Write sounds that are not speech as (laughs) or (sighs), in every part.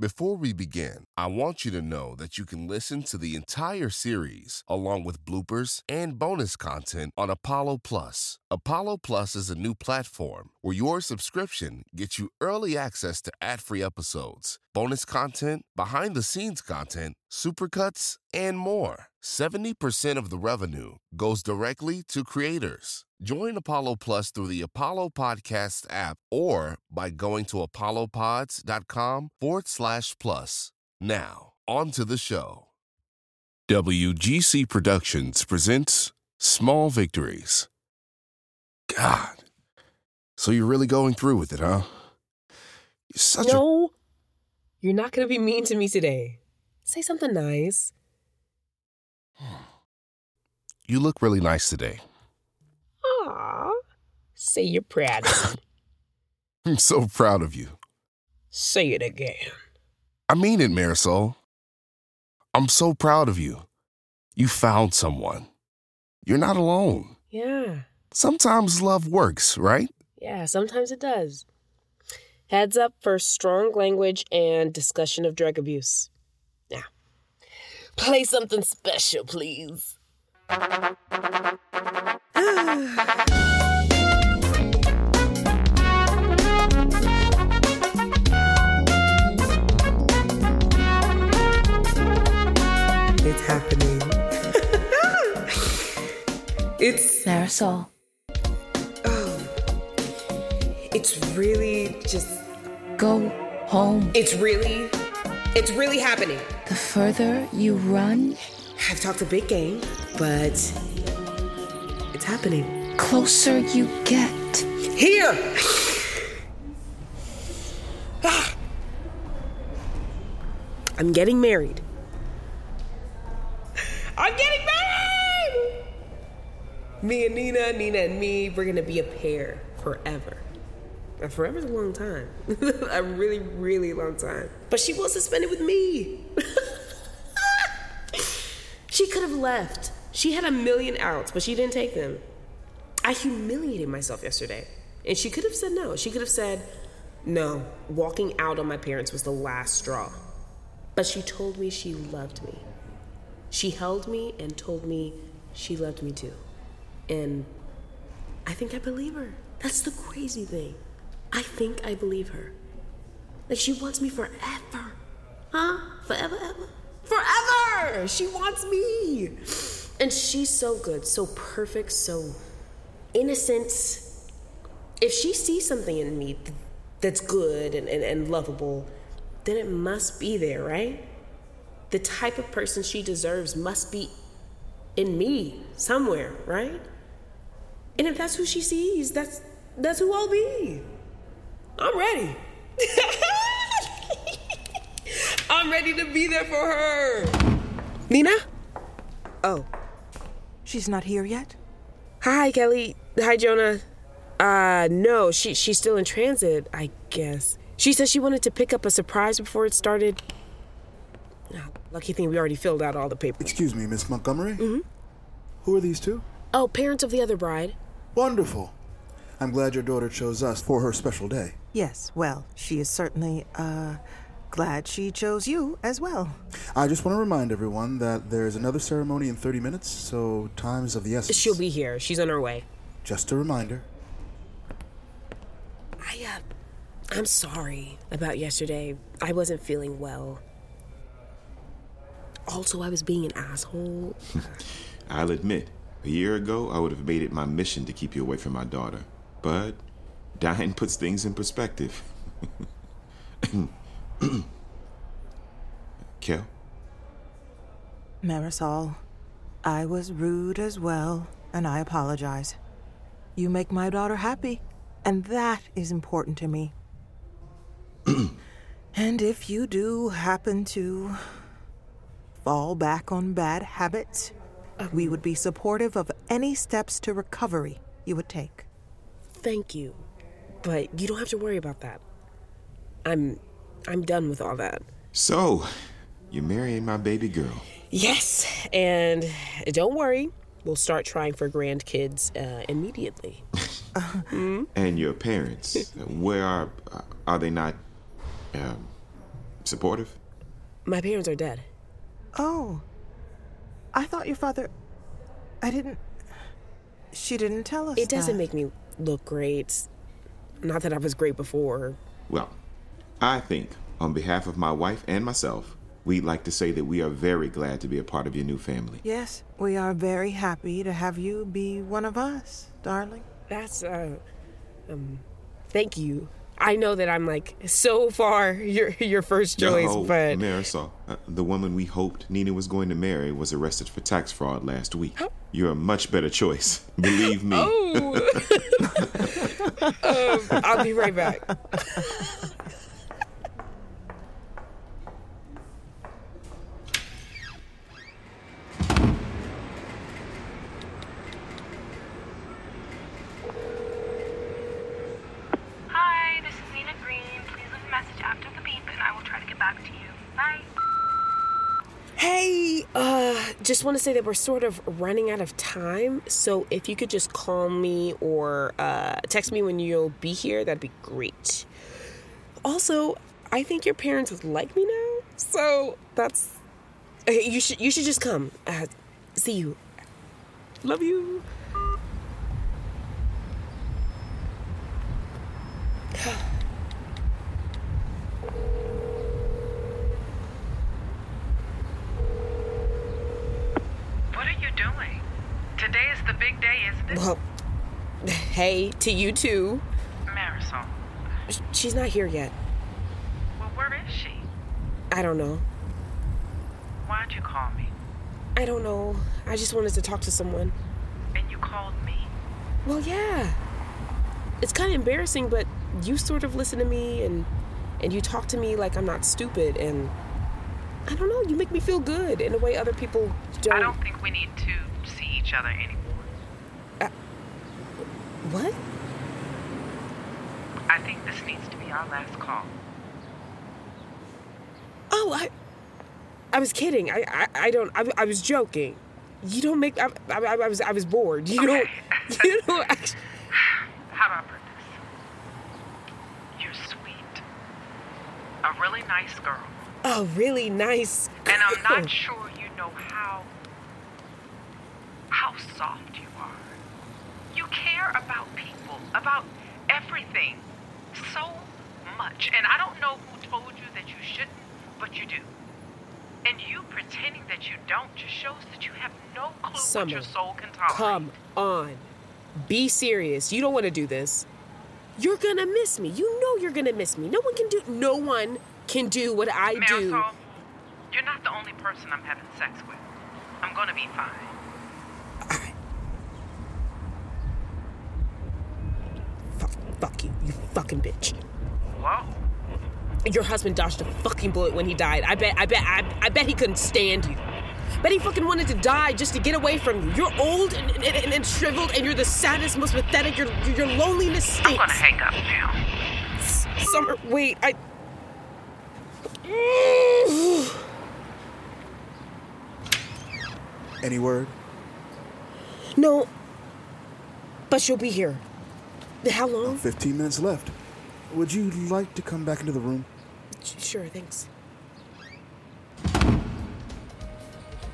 Before we begin, I want you to know that you can listen to the entire series along with bloopers and bonus content on Apollo Plus. Apollo Plus is a new platform where your subscription gets you early access to ad free episodes, bonus content, behind the scenes content, supercuts, and more. 70% of the revenue goes directly to creators. Join Apollo Plus through the Apollo Podcast app or by going to apollopods.com forward slash plus. Now, on to the show. WGC Productions presents Small Victories. God. So you're really going through with it, huh? You're such a. no, you're not going to be mean to me today. Say something nice. Hmm. You look really nice today. Aw. Say you're proud of me. (laughs) I'm so proud of you. Say it again. I mean it, Marisol. I'm so proud of you. You found someone. You're not alone. Yeah, Sometimes love works, right? yeah, sometimes it does. Heads up for strong language and discussion of drug abuse. Now, play something special, please. It's happening. (laughs) it's Marisol, oh, it's really just go home. it's really it's really happening. The further you run, I've talked a big game, but it's happening. closer you get. Here. Ah. I'm getting married. I'm getting married. Me and Nina, Nina and me, we're gonna be a pair forever. And forever's a long time. (laughs) a really, really long time. But she wants to spend it with me. (laughs) she could have left. She had a million outs, but she didn't take them. I humiliated myself yesterday. And she could have said no. She could have said, no, walking out on my parents was the last straw. But she told me she loved me. She held me and told me she loved me too. And I think I believe her. That's the crazy thing. I think I believe her. Like she wants me forever. Huh? Forever, ever? Forever! She wants me. And she's so good, so perfect, so innocent. If she sees something in me th- that's good and, and, and lovable, then it must be there, right? The type of person she deserves must be in me somewhere, right? And if that's who she sees, that's that's who I'll be. I'm ready. (laughs) I'm ready to be there for her. Nina? Oh. She's not here yet? Hi, Kelly. Hi, Jonah. Uh, no, she she's still in transit, I guess. She says she wanted to pick up a surprise before it started. Ah, lucky thing we already filled out all the papers. Excuse me, Miss Montgomery? Mm-hmm. Who are these two? Oh, parents of the other bride. Wonderful. I'm glad your daughter chose us for her special day. Yes, well, she is certainly, uh, glad she chose you as well. I just want to remind everyone that there's another ceremony in 30 minutes, so time's of the essence. She'll be here. She's on her way. Just a reminder. I, uh, I'm sorry about yesterday. I wasn't feeling well. Also, I was being an asshole. (laughs) I'll admit, a year ago, I would have made it my mission to keep you away from my daughter. But dying puts things in perspective. (laughs) (clears throat) Kel, Marisol, I was rude as well, and I apologize. You make my daughter happy, and that is important to me. (clears throat) and if you do happen to fall back on bad habits, um, we would be supportive of any steps to recovery you would take. Thank you. But you don't have to worry about that. I'm I'm done with all that. so you're marrying my baby girl. Yes, and don't worry. We'll start trying for grandkids uh, immediately. (laughs) And your parents, where are are they not um, Supportive? My parents are dead. Oh. I thought your father. I didn't. She didn't tell us. It doesn't that. make me look great. Not that I was great before. Well, I think, on behalf of my wife and myself, we'd like to say that we are very glad to be a part of your new family. Yes, we are very happy to have you be one of us, darling. That's uh um thank you. I know that I'm like so far (laughs) your your first choice, oh, but Marisol, uh, the woman we hoped Nina was going to marry was arrested for tax fraud last week. You're a much better choice, (laughs) believe me. Oh. (laughs) um, I'll be right back. Hi, this is Nina Greene. Please leave a message after the beep and I will try to get back to you. Bye. Hey, uh, just want to say that we're sort of running out of time. So if you could just call me or uh, text me when you'll be here, that'd be great. Also, I think your parents would like me now. So that's you should you should just come. Uh, see you. Love you. What are you doing? Today is the big day, isn't it? Well, (sighs) hey to you too. Marisol. She's not here yet. Well, where is she? I don't know. Why'd you call me? I don't know. I just wanted to talk to someone. And you called me? Well, yeah. It's kind of embarrassing, but you sort of listen to me and and you talk to me like I'm not stupid and I don't know, you make me feel good in a way other people don't. I don't think we need to see each other anymore. Uh, what? I think this needs to be our last call. Oh, I I was kidding. I I, I don't I, I was joking. You don't make I, I, I was I was bored. You don't (laughs) you don't act- (sighs) How do I put this? You're sweet. A really nice girl. A really nice And I'm not sure you know how how soft you are. You care about people, about everything so much. And I don't know who told you that you shouldn't, but you do. And you pretending that you don't just shows that you have no clue Summer, what your soul can tolerate. Come on. Be serious. You don't want to do this. You're gonna miss me. You know you're gonna miss me. No one can do no one can do what I do. You're not the only person I'm having sex with. I'm gonna be fine. Fuck, fuck you, you fucking bitch. Whoa. Your husband dodged a fucking bullet when he died. I bet, I bet, I, I bet he couldn't stand you. Bet he fucking wanted to die just to get away from you. You're old and, and, and, and shriveled, and you're the saddest, most pathetic. Your your loneliness I'm gonna hang up now. Summer, wait, I. Any word? No. But she'll be here. How long? 15 minutes left. Would you like to come back into the room? Sure, thanks.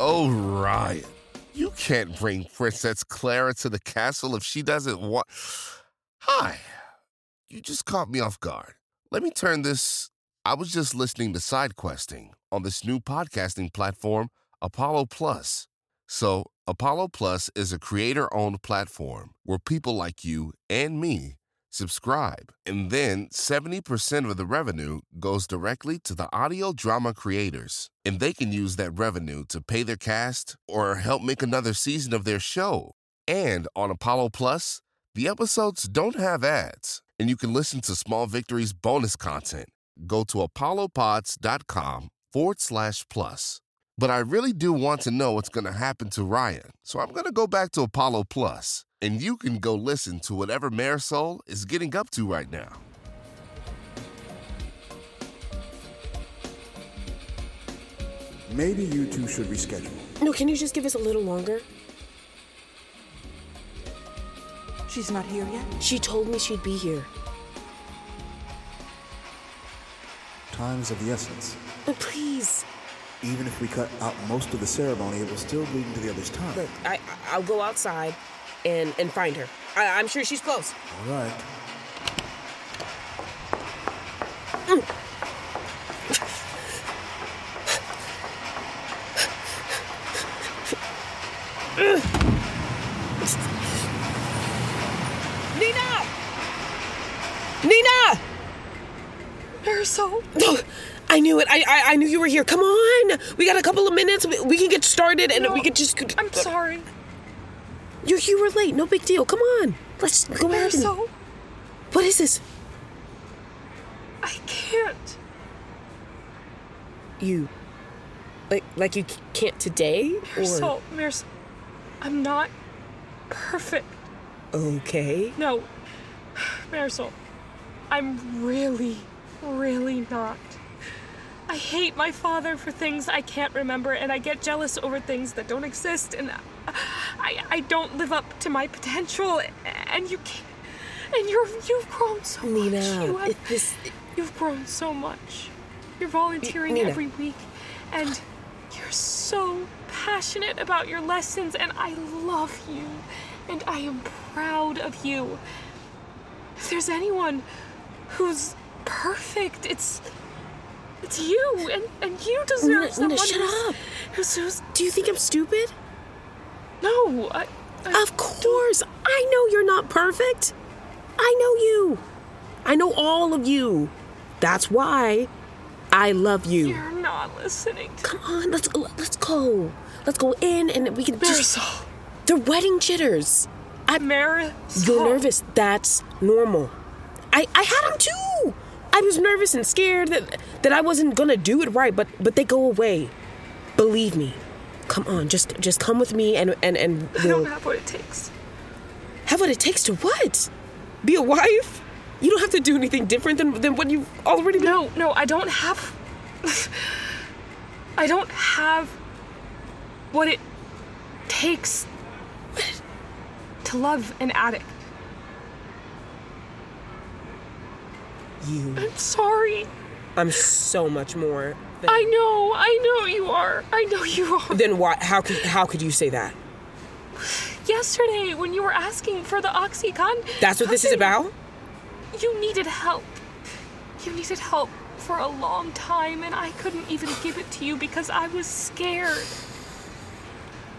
Oh, Ryan. You can't bring Princess Clara to the castle if she doesn't want. Hi. You just caught me off guard. Let me turn this. I was just listening to Side Questing on this new podcasting platform, Apollo Plus. So, Apollo Plus is a creator owned platform where people like you and me subscribe. And then 70% of the revenue goes directly to the audio drama creators. And they can use that revenue to pay their cast or help make another season of their show. And on Apollo Plus, the episodes don't have ads. And you can listen to Small Victories bonus content. Go to apollopods.com forward slash plus. But I really do want to know what's going to happen to Ryan. So I'm going to go back to Apollo Plus, and you can go listen to whatever Marisol is getting up to right now. Maybe you two should reschedule. No, can you just give us a little longer? She's not here yet? She told me she'd be here. Time is of the essence. Oh, please. Even if we cut out most of the ceremony, it will still bleed into the other's time. Look, I, I- I'll go outside and, and find her. I, I'm sure she's close. All right. Nina! Nina! Marisol, (laughs) I knew it. I, I I knew you were here. Come on. We got a couple of minutes. We, we can get started and No, we can just. I'm sorry. You you were late. No big deal. Come on. Let's go ahead. and- Marisol, What is this? I can't. You. Like like you can't today or Marisol, Marisol, I'm not perfect. okay. No, (sighs) Marisol, I'm really, really not. I hate my father for things I can't remember, and I get jealous over things that don't exist, and I, I don't live up to my potential, and you can't. And you're you've grown so Nina, much. You have, this... You've grown so much. You're volunteering Nina. every week, and you're so passionate about your lessons, and I love you, and I am proud of you. If there's anyone who's perfect, it's it's you, and and you deserve Nina, someone Nina, shut who's, up. who's, who's Do you think I'm stupid? no. I, I Of course. I know you're not perfect. I know you. I know all of you. That's why I love you. You're not listening to Come on, let's let's go. Let's go in and we can just Marisol. They're wedding jitters. I'm Marisol. You're nervous. That's normal. I I had them too. I was nervous and scared that that I wasn't gonna do it right, but but they go away. Believe me. Come on, just just come with me and and and I we'll don't have what it takes. have what it takes to what? Be a wife? You don't have to do anything different than than what you've already done. No, no, I don't have. I don't have what it takes to love an addict. You. I'm sorry. I'm so much more. Than, I know, I know you are. I know you are. then why? How could how could you say that? Yesterday, when you were asking for the Oxycontin. That's what this is about. You needed help. You needed help for a long time, and I couldn't even give it to you because I was scared.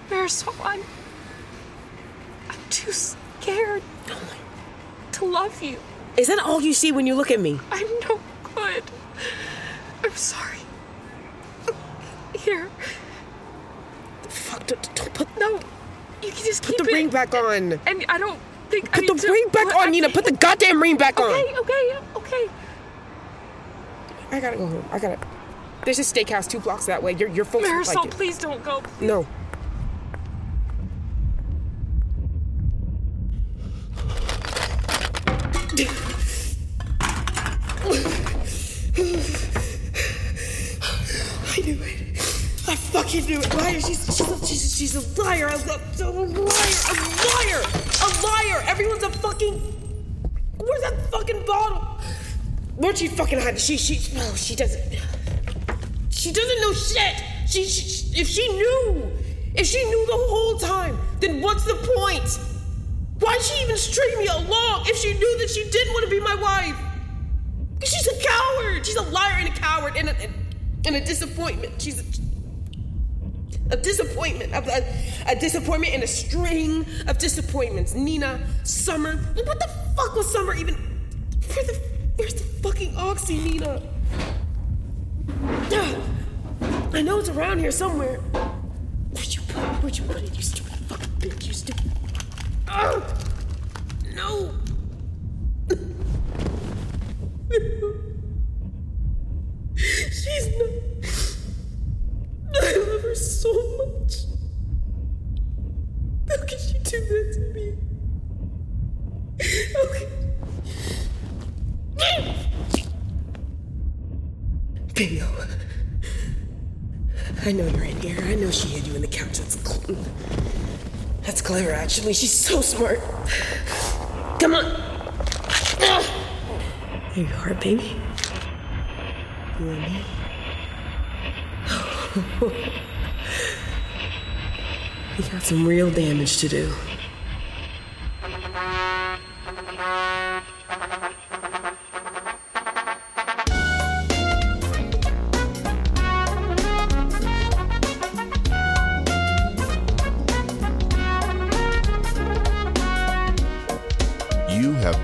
Marisol, I'm. I'm too scared oh to love you. Is that all you see when you look at me? I'm no good. I'm sorry. Here. Fuck! Don't, don't put No. You can just put the it. ring back on. And I don't think I Put the need to ring back on, I- Nina. Put the goddamn ring back on. Okay, okay, okay. I gotta go home. I gotta. There's a steakhouse two blocks that way. Your your folks Marisol, like it. please don't go. No. Liar. A liar. A liar. Everyone's a fucking. Where's that fucking bottle? Where'd she fucking hide? She she no. She doesn't. She doesn't know shit. She, she if she knew, if she knew the whole time, then what's the point? Why'd she even string me along if she knew that she didn't want to be my wife? She's a coward. She's a liar and a coward and a, and a disappointment. She's a, a disappointment. A, a, a disappointment and a string of disappointments. Nina, Summer. What the fuck was Summer even? Where the, where's the fucking oxy, Nina? I know it's around here somewhere. Where'd you put it? Where'd you put it? You stupid fucking bitch. You stupid. Ugh. No. She's not. I love her so much. How could she do that to me? How could... Bingo. I know you're in here. I know she hid you in the couch. That's cl- that's clever, actually. She's so smart. Come on. There you are, baby. You and me. (laughs) we got some real damage to do.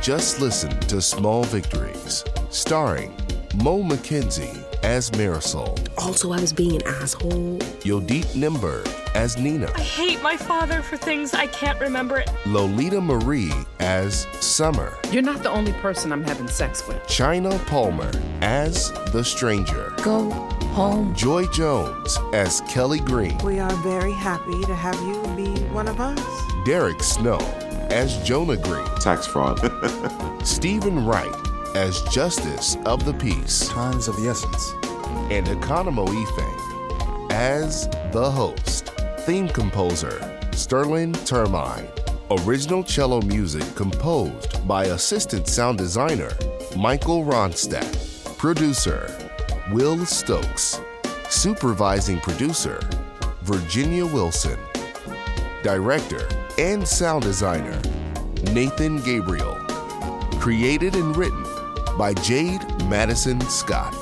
Just listened to Small Victories, starring Mo McKynzie as Marisol, Also, I was being an asshole. Yodeet Nymberg as Nina, I hate my father for things I can't remember. Lolita Marie as Summer, You're not the only person I'm having sex with. China Palmer as The Stranger, Go home. Joy Jones as Kelly Greene, We are very happy to have you be one of us. Dereck Snow as Jonah Greene, Tax fraud. (laughs) Steven Wright as Justice of the Peace, Times of the essence. and Akanimo Effang as the host. Theme composer Sterlyn Termine. Original cello music composed by assistant sound designer Michael Rondstadt. Producer Will Stokes. Supervising producer Virginia Wilson. Director and sound designer Nathan Gabriel. Created and written by Jade Madison Scott.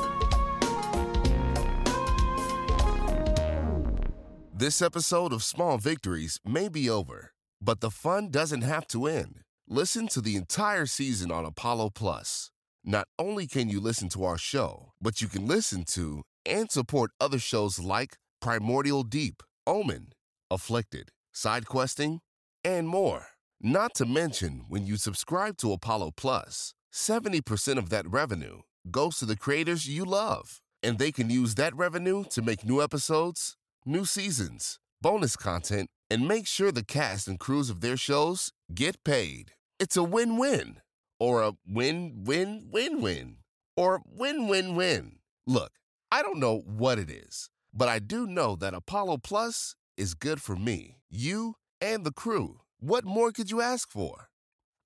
This episode of Small Victories may be over, but the fun doesn't have to end. Listen to the entire season on Apollo Plus. Not only can you listen to our show, but you can listen to and support other shows like Primordial Deep, Omen, Afflicted, Side Questing, and more. Not to mention, when you subscribe to Apollo Plus, 70% of that revenue goes to the creators you love, and they can use that revenue to make new episodes, new seasons, bonus content, and make sure the cast and crews of their shows get paid. It's a win win. Or a win win win win. Or win win win. Look, I don't know what it is, but I do know that Apollo Plus is good for me, you, and the crew. What more could you ask for?